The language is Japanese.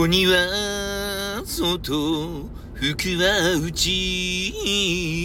鬼は外、服は内。